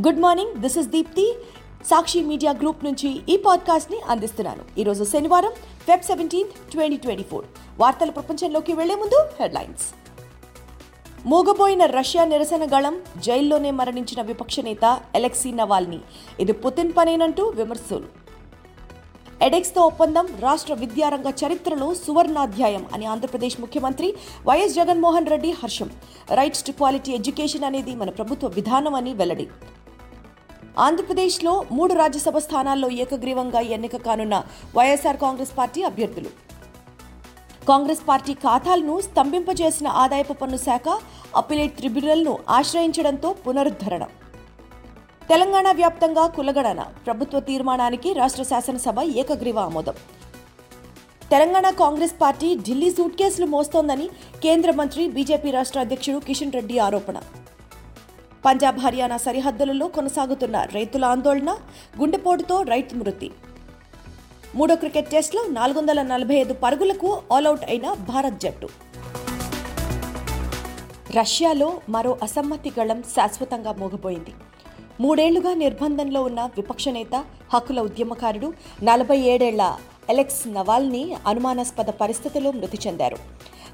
Good morning this is Deepthi Sakshi media group నుంచి ఈ పాడ్కాస్ట్ని అందిస్తున్నాను. ఈరోజు శనివారం Feb seventeenth twenty twenty four వార్తల ప్రపంచంలోకి వెళ్ళే ముందు హెడ్లైన్స్ మూగబోయిన రష్యా నిరసన గళం జైల్లోనే మరణించిన విపక్ష నేత ఎలెక్సీ నవాల్నీ. ఇది పుతిన్ పనేనంటూ విమర్శలు. ఎడెక్స్తో ఒప్పందం రాష్ట్ర విద్యారంగ చరిత్రలో సువర్ణాధ్యాయం అని ఆంధ్రప్రదేశ్ ముఖ్యమంత్రి వైఎస్ జగన్మోహన్ రెడ్డి హర్షం. రైట్స్ టు క్వాలిటీ ఎడ్యుకేషన్ అనేది మన ప్రభుత్వ విధానం అని వెల్లడి. ఆంధ్రప్రదేశ్లో మూడు రాజ్యసభ స్థానాల్లో ఏకగ్రీవంగా ఎన్నిక కానున్న వైఎస్ఆర్ కాంగ్రెస్ పార్టీ అభ్యర్థులు. కాంగ్రెస్ పార్టీ ఖాతాలను స్తంభింపజేసిన ఆదాయపు పన్ను శాఖ అప్పిలేట్ ట్రిబ్యునల్ను ఆశ్రయించడంతో పునరుద్ధరణ. తెలంగాణ వ్యాప్తంగా కులగణన ప్రభుత్వ తీర్మానానికి రాష్ట్ర శాసనసభ ఏకగ్రీవ ఆమోదం. తెలంగాణ కాంగ్రెస్ పార్టీ ఢిల్లీ సూట్ కేసులు మోస్తోందని కేంద్ర మంత్రి బీజేపీ రాష్ట్ర అధ్యక్షుడు కిషన్ రెడ్డి ఆరోపణ. పంజాబ్ హర్యానా సరిహద్దులలో కొనసాగుతున్న రైతుల ఆందోళన గుండెపోటుతో రైతు మృతి. మూడో క్రికెట్ టెస్ట్లో నాలుగు వందల నలభై ఐదు పరుగులకు ఆల్అవుట్ అయిన భారత్ జట్టు. రష్యాలో మరో అసమ్మతి గళం శాశ్వతంగా మోగిపోయింది. మూడేళ్ళుగా నిర్బంధంలో ఉన్న విపక్ష నేత హక్కుల ఉద్యమకారుడు నలభై ఏడేళ్ళ ఎలెక్స్ నవాల్ని అనుమానాస్పద పరిస్థితిలో మృతి చెందారు.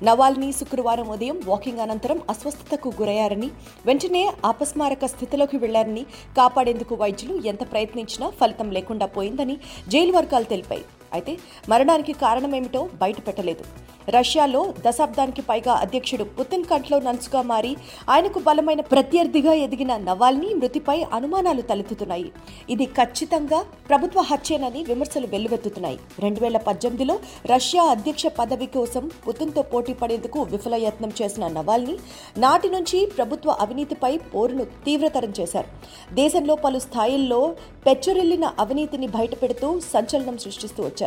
నవాల్ని శుక్రవారం ఉదయం వాకింగ్ అనంతరం అస్వస్థతకు గురయ్యారని వెంటనే అపస్మారక స్థితిలోకి వెళ్ళారని కాపాడేందుకు వైద్యులు ఎంత ప్రయత్నించినా ఫలితం లేకుండా పోయిందని జైలు వర్గాలు తెలిపాయి. అయితే మరణానికి కారణమేమిటో బయటపెట్టలేదు. రష్యాలో దశాబ్దానికి పైగా అధ్యక్షుడు పుతిన్ కంట్లో నలుసుగా మారి ఆయనకు బలమైన ప్రత్యర్థిగా ఎదిగిన నవాల్నీ మృతిపై అనుమానాలు తలెత్తుతున్నాయి. ఇది ఖచ్చితంగా ప్రభుత్వ హత్యేనని విమర్శలు వెల్లువెత్తుతున్నాయి. రెండు వేల పద్దెనిమిదిలో రష్యా అధ్యక్ష పదవి కోసం పుతిన్తో పోటీ పడేందుకు విఫల యత్నం చేసిన నవాల్ని నాటి నుంచి ప్రభుత్వ అవినీతిపై పోరును తీవ్రతరం చేశారు. దేశంలో పలు స్థాయిల్లో పెచ్చురెళ్ళిన అవినీతిని బయటపెడుతూ సంచలనం సృష్టిస్తూ వచ్చారు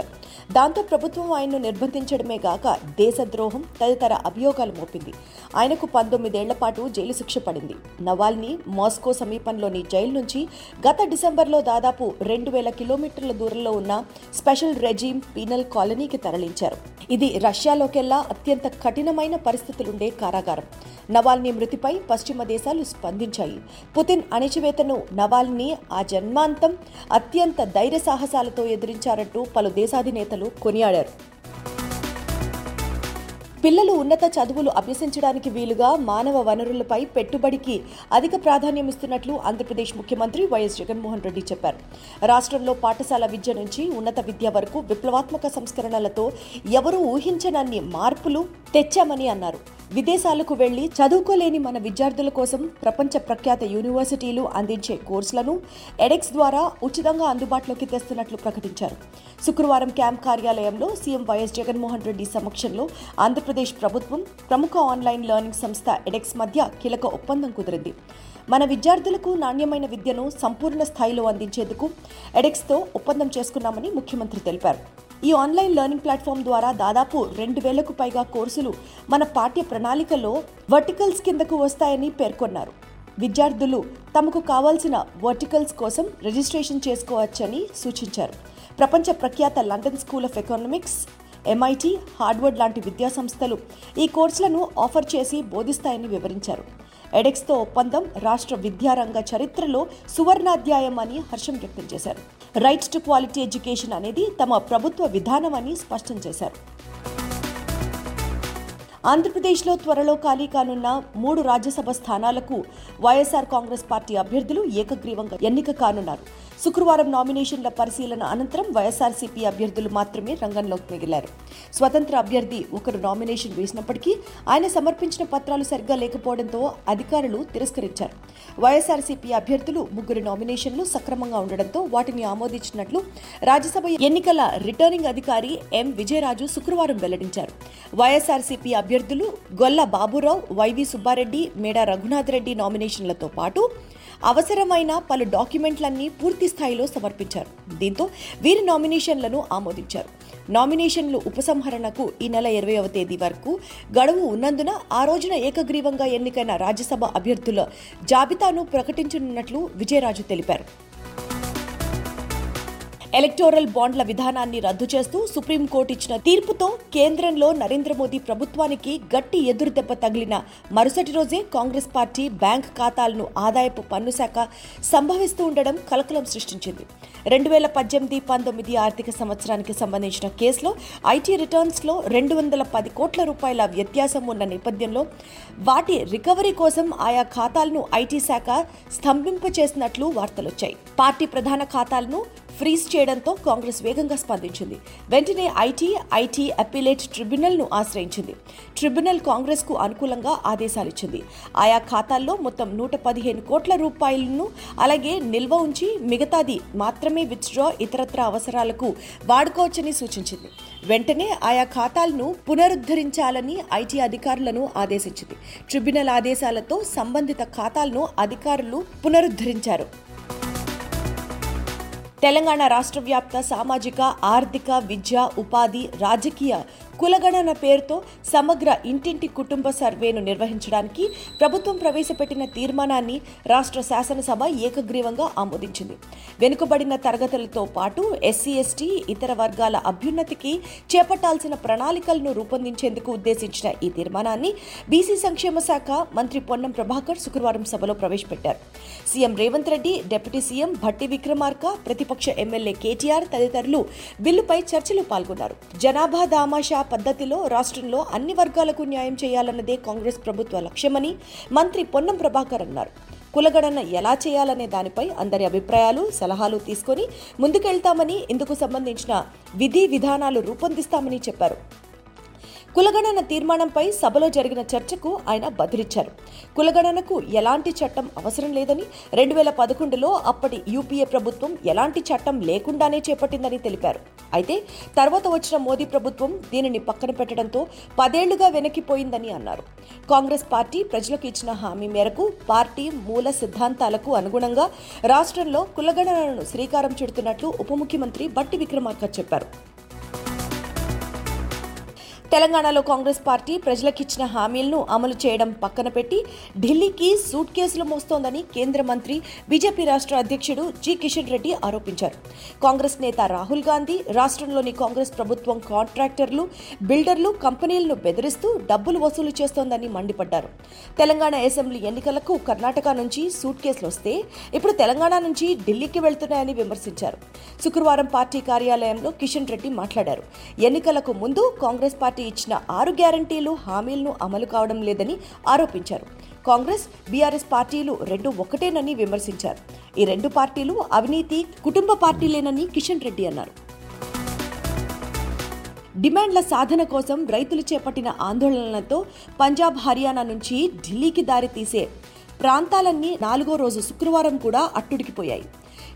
దాంతో ప్రభుత్వం ఆయన్ను నిర్బంధించడమే గాక దేశద్రోహం తదితర అభియోగాలు మోపింది. ఆయనకు పంతొమ్మిదేళ్ళ పాటు జైలు శిక్ష పడింది. నవాల్ని మాస్కో సమీపంలోని జైలు నుంచి గత డిసెంబర్లో దాదాపు రెండు వేల కిలోమీటర్ల దూరంలో ఉన్న స్పెషల్ రెజీమ్ పీనల్ కాలనీకి తరలించారు. ఇది రష్యాలోకెల్లా అత్యంత కఠినమైన పరిస్థితులుండే కారాగారం. నవాల్నీ మృతిపై పశ్చిమ దేశాలు స్పందించాయి. పుతిన్ అణిచివేతను నవాల్ని ఆ జన్మాంతం అత్యంత ధైర్య సాహసాలతో ఎదిరించారంటూ పలు దేశాధినేతలు కొనియాడారు. పిల్లలు ఉన్నత చదువులు అభ్యసించడానికి వీలుగా మానవ వనరులపై పెట్టుబడికి అధిక ప్రాధాన్యం ఇస్తున్నట్లు ఆంధ్రప్రదేశ్ ముఖ్యమంత్రి వైఎస్ జగన్మోహన్ రెడ్డి చెప్పారు. రాష్ట్రంలో పాఠశాల విద్య నుంచి ఉన్నత విద్య వరకు విప్లవాత్మక సంస్కరణలతో ఎవరూ ఊహించనన్ని మార్పులు తెచ్చామని అన్నారు. విదేశాలకు వెళ్ళి చదువుకోలేని మన విద్యార్థుల కోసం ప్రపంచ ప్రఖ్యాత యూనివర్సిటీలు అందించే కోర్సులను ఎడెక్స్ ద్వారా ఉచితంగా అందుబాటులోకి తెస్తున్నట్లు ప్రకటించారు. శుక్రవారం క్యాంప్ కార్యాలయంలో సీఎం వైఎస్ జగన్మోహన్ రెడ్డి సమక్షంలో ఆంధ్రప్రదేశ్ ప్రభుత్వం ప్రముఖ ఆన్లైన్ లెర్నింగ్ సంస్థ ఎడెక్స్ మధ్య కీలక ఒప్పందం కుదిరింది. మన విద్యార్థులకు నాణ్యమైన విద్యను సంపూర్ణ స్థాయిలో అందించేందుకు ఎడెక్స్తో ఒప్పందం చేసుకున్నామని ముఖ్యమంత్రి తెలిపారు. ఈ ఆన్లైన్ లెర్నింగ్ ప్లాట్ఫామ్ ద్వారా దాదాపు రెండు వేలకు పైగా కోర్సులు మన పాఠ్య ప్రణాళికలో వర్టికల్స్ కిందకు వస్తాయని పేర్కొన్నారు. విద్యార్థులు తమకు కావాల్సిన వర్టికల్స్ కోసం రిజిస్ట్రేషన్ చేసుకోవచ్చని సూచించారు. ప్రపంచ ప్రఖ్యాత London school of economics MIT Harvard లాంటి విద్యాసంస్థలు ఈ కోర్సులను ఆఫర్ చేసి బోధిస్తాయని వివరించారు. ఎడెక్స్తో ఒప్పందం రాష్ట్ర విద్యారంగ చరిత్రలో సువర్ణాధ్యాయం అని హర్షం వ్యక్తం చేశారు. రైట్స్ టు క్వాలిటీ ఎడ్యుకేషన్ అనేది తమ ప్రభుత్వ విధానమని స్పష్టం చేశారు. ఆంధ్రప్రదేశ్లో త్వరలో ఖాళీ కానున్న మూడు రాజ్యసభ స్థానాలకు వైఎస్ఆర్ కాంగ్రెస్ పార్టీ అభ్యర్థులు ఏకగ్రీవంగా ఎన్నిక కానున్నారు. శుక్రవారం నామినేషన్ల పరిశీలన అనంతరం వైఎస్ఆర్సీపీ అభ్యర్థులు మాత్రమే రంగంలోకి మిగిలారు. స్వతంత్ర అభ్యర్థి ఒకరు నామినేషన్ వేసినప్పటికీ ఆయన సమర్పించిన పత్రాలు సరిగ్గా లేకపోవడంతో అధికారులు తిరస్కరించారు. వైఎస్ఆర్సీపీ అభ్యర్థులు ముగ్గురు నామినేషన్లు సక్రమంగా ఉండడంతో వాటిని ఆమోదించినట్లు రాజ్యసభ ఎన్నికల రిటర్నింగ్ అధికారి ఎం విజయరాజు శుక్రవారం వెల్లడించారు. వైఎస్ఆర్సీపీ అభ్యర్థులు గొల్ల బాబురావు వైవి సుబ్బారెడ్డి మేడా రఘునాథ్ రెడ్డి నామినేషన్లతో పాటు అవసరమైన పలు డాక్యుమెంట్లన్నీ పూర్తి స్థాయిలో సమర్పించారు. దీంతో వీరి నామినేషన్లను ఆమోదించారు. నామినేషన్లు ఉపసంహరణకు ఈ నెల ఇరవైవ తేదీ వరకు గడువు ఉన్నందున ఆ రోజున ఏకగ్రీవంగా ఎన్నికైన రాజ్యసభ అభ్యర్థుల జాబితాను ప్రకటించనున్నట్లు విజయరాజు తెలిపారు. ఎలక్టోరల్ బాండ్ల విధానాన్ని రద్దు చేస్తూ సుప్రీంకోర్టు ఇచ్చిన తీర్పుతో కేంద్రంలో నరేంద్ర మోదీ ప్రభుత్వానికి గట్టి ఎదురుదెబ్బ తగిలిన మరుసటి రోజే కాంగ్రెస్ పార్టీ బ్యాంక్ ఖాతాలను ఆదాయపు పన్ను శాఖ సంభవిస్తూ ఉండడం కలకలం సృష్టించింది. రెండు వేల పద్దెనిమిది పంతొమ్మిది ఆర్థిక సంవత్సరానికి సంబంధించిన కేసులో ఐటీ రిటర్న్స్లో రెండు వందల పది కోట్ల రూపాయల వ్యత్యాసం ఉన్న నేపథ్యంలో వాటి రికవరీ కోసం ఆయా ఖాతాలను ఐటీ శాఖ స్తంభింపచేసినట్లు వార్తలొచ్చాయి. పార్టీ ప్రధాన ఖాతాలను ఫ్రీజ్ చేయడంతో కాంగ్రెస్ వేగంగా స్పందించింది. వెంటనే ఐటీ ఐటీ అప్పీలేట్ ట్రిబ్యునల్ను ఆశ్రయించింది. ట్రిబ్యునల్ కాంగ్రెస్కు అనుకూలంగా ఆదేశాలిచ్చింది. ఆయా ఖాతాల్లో మొత్తం నూట పదిహేను కోట్ల రూపాయలను అలాగే నిల్వ ఉంచి మిగతాది మాత్రమే విత్డ్రా ఇతరత్ర అవసరాలకు వాడుకోవచ్చని సూచించింది. వెంటనే ఆయా ఖాతాలను పునరుద్ధరించాలని ఐటీ అధికారులను ఆదేశించింది. ట్రిబ్యునల్ ఆదేశాలతో సంబంధిత ఖాతాలను అధికారులు పునరుద్ధరించారు. తెలంగాణ రాష్ట్ర వ్యాప్త సామాజిక ఆర్థిక విద్య ఉపాధి రాజకీయ కులగణన పేరుతో సమగ్ర ఇంటింటి కుటుంబ సర్వేను నిర్వహించడానికి ప్రభుత్వం ప్రవేశపెట్టిన తీర్మానాన్ని రాష్ట్ర శాసనసభ ఏకగ్రీవంగా ఆమోదించింది. వెనుకబడిన తరగతులతో పాటు ఎస్సీ ఎస్టీ ఇతర వర్గాల అభ్యున్నతికి చేపట్టాల్సిన ప్రణాళికలను రూపొందించేందుకు ఉద్దేశించిన ఈ తీర్మానాన్ని బీసీ సంక్షేమ శాఖ మంత్రి పొన్నం ప్రభాకర్ శుక్రవారం సభలో ప్రవేశపెట్టారు. CM Revanth Reddy deputy CM Bhatti Vikramarka ప్రతిపక్ష ఎమ్మెల్యే కేటీఆర్ తదితరులు బిల్లుపై చర్చలు పాల్గొన్నారు. జనాభా దామాషా పద్ధతిలో రాష్ట్రంలో అన్ని వర్గాలకు న్యాయం చేయాలన్నదే కాంగ్రెస్ ప్రభుత్వ లక్ష్యమని మంత్రి పొన్నం ప్రభాకర్ అన్నారు. కులగణన ఎలా చేయాలనే దానిపై అందరి అభిప్రాయాలు సలహాలు తీసుకొని ముందుకెళ్తామని ఇందుకు సంబంధించిన విధి విధానాలు రూపొందిస్తామని చెప్పారు. కులగణన తీర్మానంపై సభలో జరిగిన చర్చకు ఆయన బదిలిచ్చారు. కులగణనకు ఎలాంటి చట్టం అవసరం లేదని రెండు వేల పదకొండులో అప్పటి యూపీఏ ప్రభుత్వం ఎలాంటి చట్టం లేకుండానే చేపట్టిందని తెలిపారు. అయితే తర్వాత వచ్చిన మోదీ ప్రభుత్వం దీనిని పక్కన పెట్టడంతో పదేళ్ళుగా వెనక్కిపోయిందని అన్నారు. కాంగ్రెస్ పార్టీ ప్రజలకు ఇచ్చిన హామీ మేరకు పార్టీ మూల సిద్ధాంతాలకు అనుగుణంగా రాష్ట్రంలో కులగణనను శ్రీకారం చుడుతున్నట్లు ఉప ముఖ్యమంత్రి బట్టి విక్రమార్క చెప్పారు. తెలంగాణలో కాంగ్రెస్ పార్టీ ప్రజలకిచ్చిన హామీలను అమలు చేయడం పక్కన పెట్టి ఢిల్లీకి సూట్ కేసులు మోస్తోందని కేంద్ర మంత్రి బీజేపీ రాష్ట్ర అధ్యక్షుడు జి. కిషన్ రెడ్డి ఆరోపించారు. కాంగ్రెస్ నేత రాహుల్ గాంధీ రాష్ట్రంలోని కాంగ్రెస్ ప్రభుత్వం కాంట్రాక్టర్లు బిల్డర్లు కంపెనీలను బెదిరిస్తూ డబ్బులు వసూలు చేస్తోందని మండిపడ్డారు. తెలంగాణ అసెంబ్లీ ఎన్నికలకు కర్ణాటక నుంచి సూట్ కేసులు వస్తే ఇప్పుడు తెలంగాణ నుంచి ఢిల్లీకి వెళ్తున్నాయని విమర్శించారు. శుక్రవారం పార్టీ కార్యాలయంలో కిషన్ రెడ్డి మాట్లాడారు. ఎన్నికలకు ముందు కాంగ్రెస్ పార్టీ ఇచ్చిన ఆరు గ్యారంటీలు హామీలను అమలు కావడం లేదని ఆరోపించారు. కాంగ్రెస్ బీఆర్ఎస్ పార్టీలు రెండు ఒకటేనని విమర్శించారు. ఈ రెండు పార్టీలు అవినీతి కుటుంబ పార్టీలేనని కిషన్ రెడ్డి అన్నారు. డిమాండ్ల సాధన కోసం రైతులు చేపట్టిన ఆందోళనలతో పంజాబ్ హర్యానా నుంచి ఢిల్లీకి దారి తీసే ప్రాంతాలన్నీ నాలుగో రోజు శుక్రవారం కూడా అట్టుడికిపోయాయి.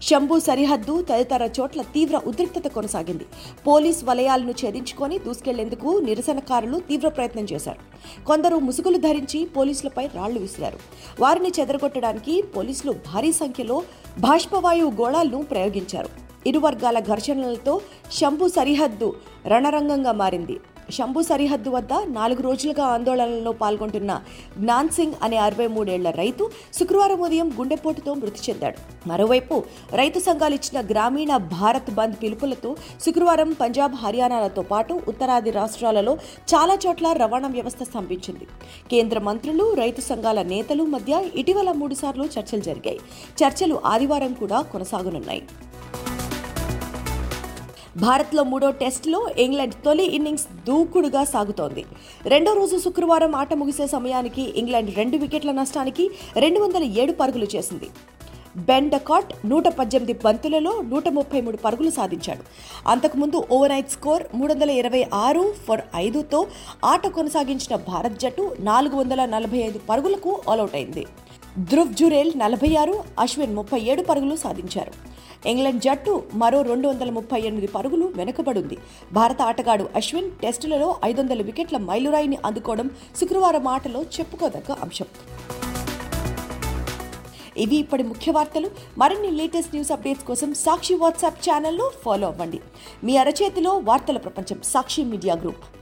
శంభు సరిహద్దు తదితర చోట్ల తీవ్ర ఉద్రిక్తత కొనసాగింది. పోలీస్ వలయాలను ఛేదించుకొని దూసుకెళ్ళేందుకు నిరసనకారులు తీవ్ర ప్రయత్నం చేశారు. కొందరు ముసుగులు ధరించి పోలీసులపై రాళ్ళు విసిరారు. వారిని చెదరగొట్టడానికి పోలీసులు భారీ సంఖ్యలో బాష్పవాయువు గోళాలను ప్రయోగించారు. ఇరు వర్గాల ఘర్షణలతో శంభు సరిహద్దు రణరంగంగా మారింది. శంభు సరిహద్దు వద్ద నాలుగు రోజులుగా ఆందోళనలో పాల్గొంటున్న జ్ఞాన్ సింగ్ అనే అరవై మూడేళ్ళ రైతు శుక్రవారం ఉదయం గుండెపోటుతో మృతి చెందాడు. మరోవైపు రైతు సంఘాలు ఇచ్చిన గ్రామీణ భారత్ బంద్ పిలుపులతో శుక్రవారం పంజాబ్ హర్యానాలతో పాటు ఉత్తరాది రాష్ట్రాలలో చాలా చోట్ల రవాణా వ్యవస్థ స్తంభించింది. కేంద్ర మంత్రులు రైతు సంఘాల నేతలు మధ్య ఇటీవల మూడుసార్లు చర్చలు జరిగాయి. చర్చలు ఆదివారం కూడా కొనసాగనున్నాయి. భారత్లో మూడో టెస్టులో ఇంగ్లాండ్ తొలి ఇన్నింగ్స్ దూకుడుగా సాగుతోంది. రెండో రోజు శుక్రవారం ఆట ముగిసే సమయానికి ఇంగ్లాండ్ రెండు వికెట్ల నష్టానికి రెండు వందల ఏడు పరుగులు చేసింది. బెండకాట్ నూట పద్దెనిమిది బంతులలో నూట ముప్పై మూడు పరుగులు సాధించాడు. అంతకుముందు ఓవర్ నైట్ స్కోర్ మూడు వందల ఇరవై ఆరు ఫర్ ఐదుతో ఆట కొనసాగించిన భారత్ జట్టు నాలుగు వందల నలభై ఐదు పరుగులకు ఆలౌట్ అయింది. ధ్రువ్ జురేల్ నలభై ఆరు అశ్విన్ ముప్పై ఏడు పరుగులు సాధించారు. ఇంగ్లాండ్ జట్టు మరో రెండు వందల ముప్పై ఎనిమిది పరుగులు వెనుకబడింది. భారత ఆటగాడు అశ్విన్ టెస్టులలో ఐదు వందల వికెట్ల మైలురాయిని అందుకోవడం శుక్రవారం ఆటలో చెప్పుకోదగ్గ అంశం. ఇవి ఇప్పటి ముఖ్య వార్తలు. మరిన్ని లేటెస్ట్ న్యూస్ అప్డేట్స్ కోసం సాక్షి వాట్సాప్ ఛానల్లో ఫాలో అవ్వండి. మీ అరచేతిలో వార్తల ప్రపంచం సాక్షి మీడియా గ్రూప్.